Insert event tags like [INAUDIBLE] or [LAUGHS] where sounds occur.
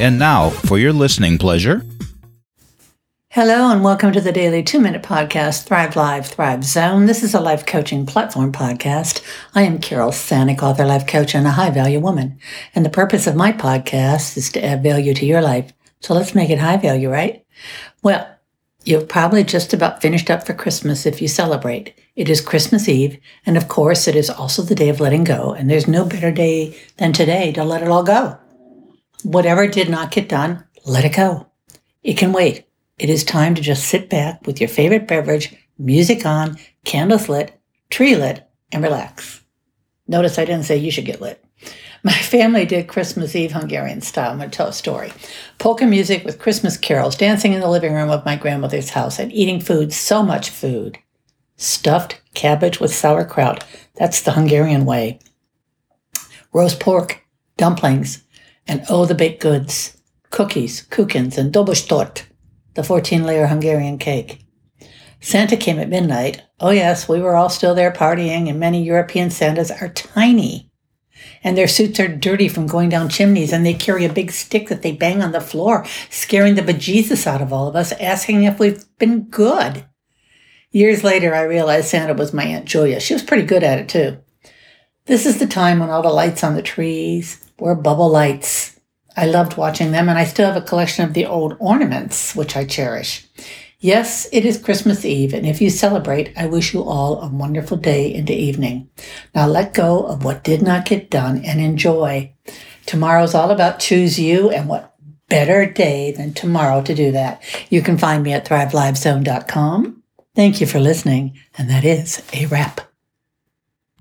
And now, for your listening pleasure. Hello, and welcome to the daily two minute podcast, Thrive Live, Thrive Zone. This is a life coaching platform podcast. I am Carol Sanic, author, life coach, and a high value woman. And the purpose of my podcast is to add value to your life. So let's make it high value, right? Well, You've probably just about finished up for Christmas if you celebrate. It is Christmas Eve, and of course, it is also the day of letting go, and there's no better day than today to let it all go. Whatever did not get done, let it go. It can wait. It is time to just sit back with your favorite beverage, music on, candles lit, tree lit, and relax. Notice I didn't say you should get lit. My [LAUGHS] family did Christmas Eve Hungarian style. I'm going to tell a story. Polka music with Christmas carols, dancing in the living room of my grandmother's house, and eating food, so much food. Stuffed cabbage with sauerkraut. That's the Hungarian way. Roast pork, dumplings, and oh, the baked goods. Cookies, kukens, and dobostort, the 14 layer Hungarian cake. Santa came at midnight. Oh, yes, we were all still there partying, and many European Santas are tiny and their suits are dirty from going down chimneys, and they carry a big stick that they bang on the floor, scaring the bejesus out of all of us, asking if we've been good. Years later, I realized Santa was my Aunt Julia. She was pretty good at it, too. This is the time when all the lights on the trees were bubble lights. I loved watching them, and I still have a collection of the old ornaments, which I cherish. Yes, it is Christmas Eve, and if you celebrate, I wish you all a wonderful day into evening. Now let go of what did not get done and enjoy. Tomorrow's all about choose you, and what better day than tomorrow to do that. You can find me at thrivelivezone.com. Thank you for listening, and that is a wrap.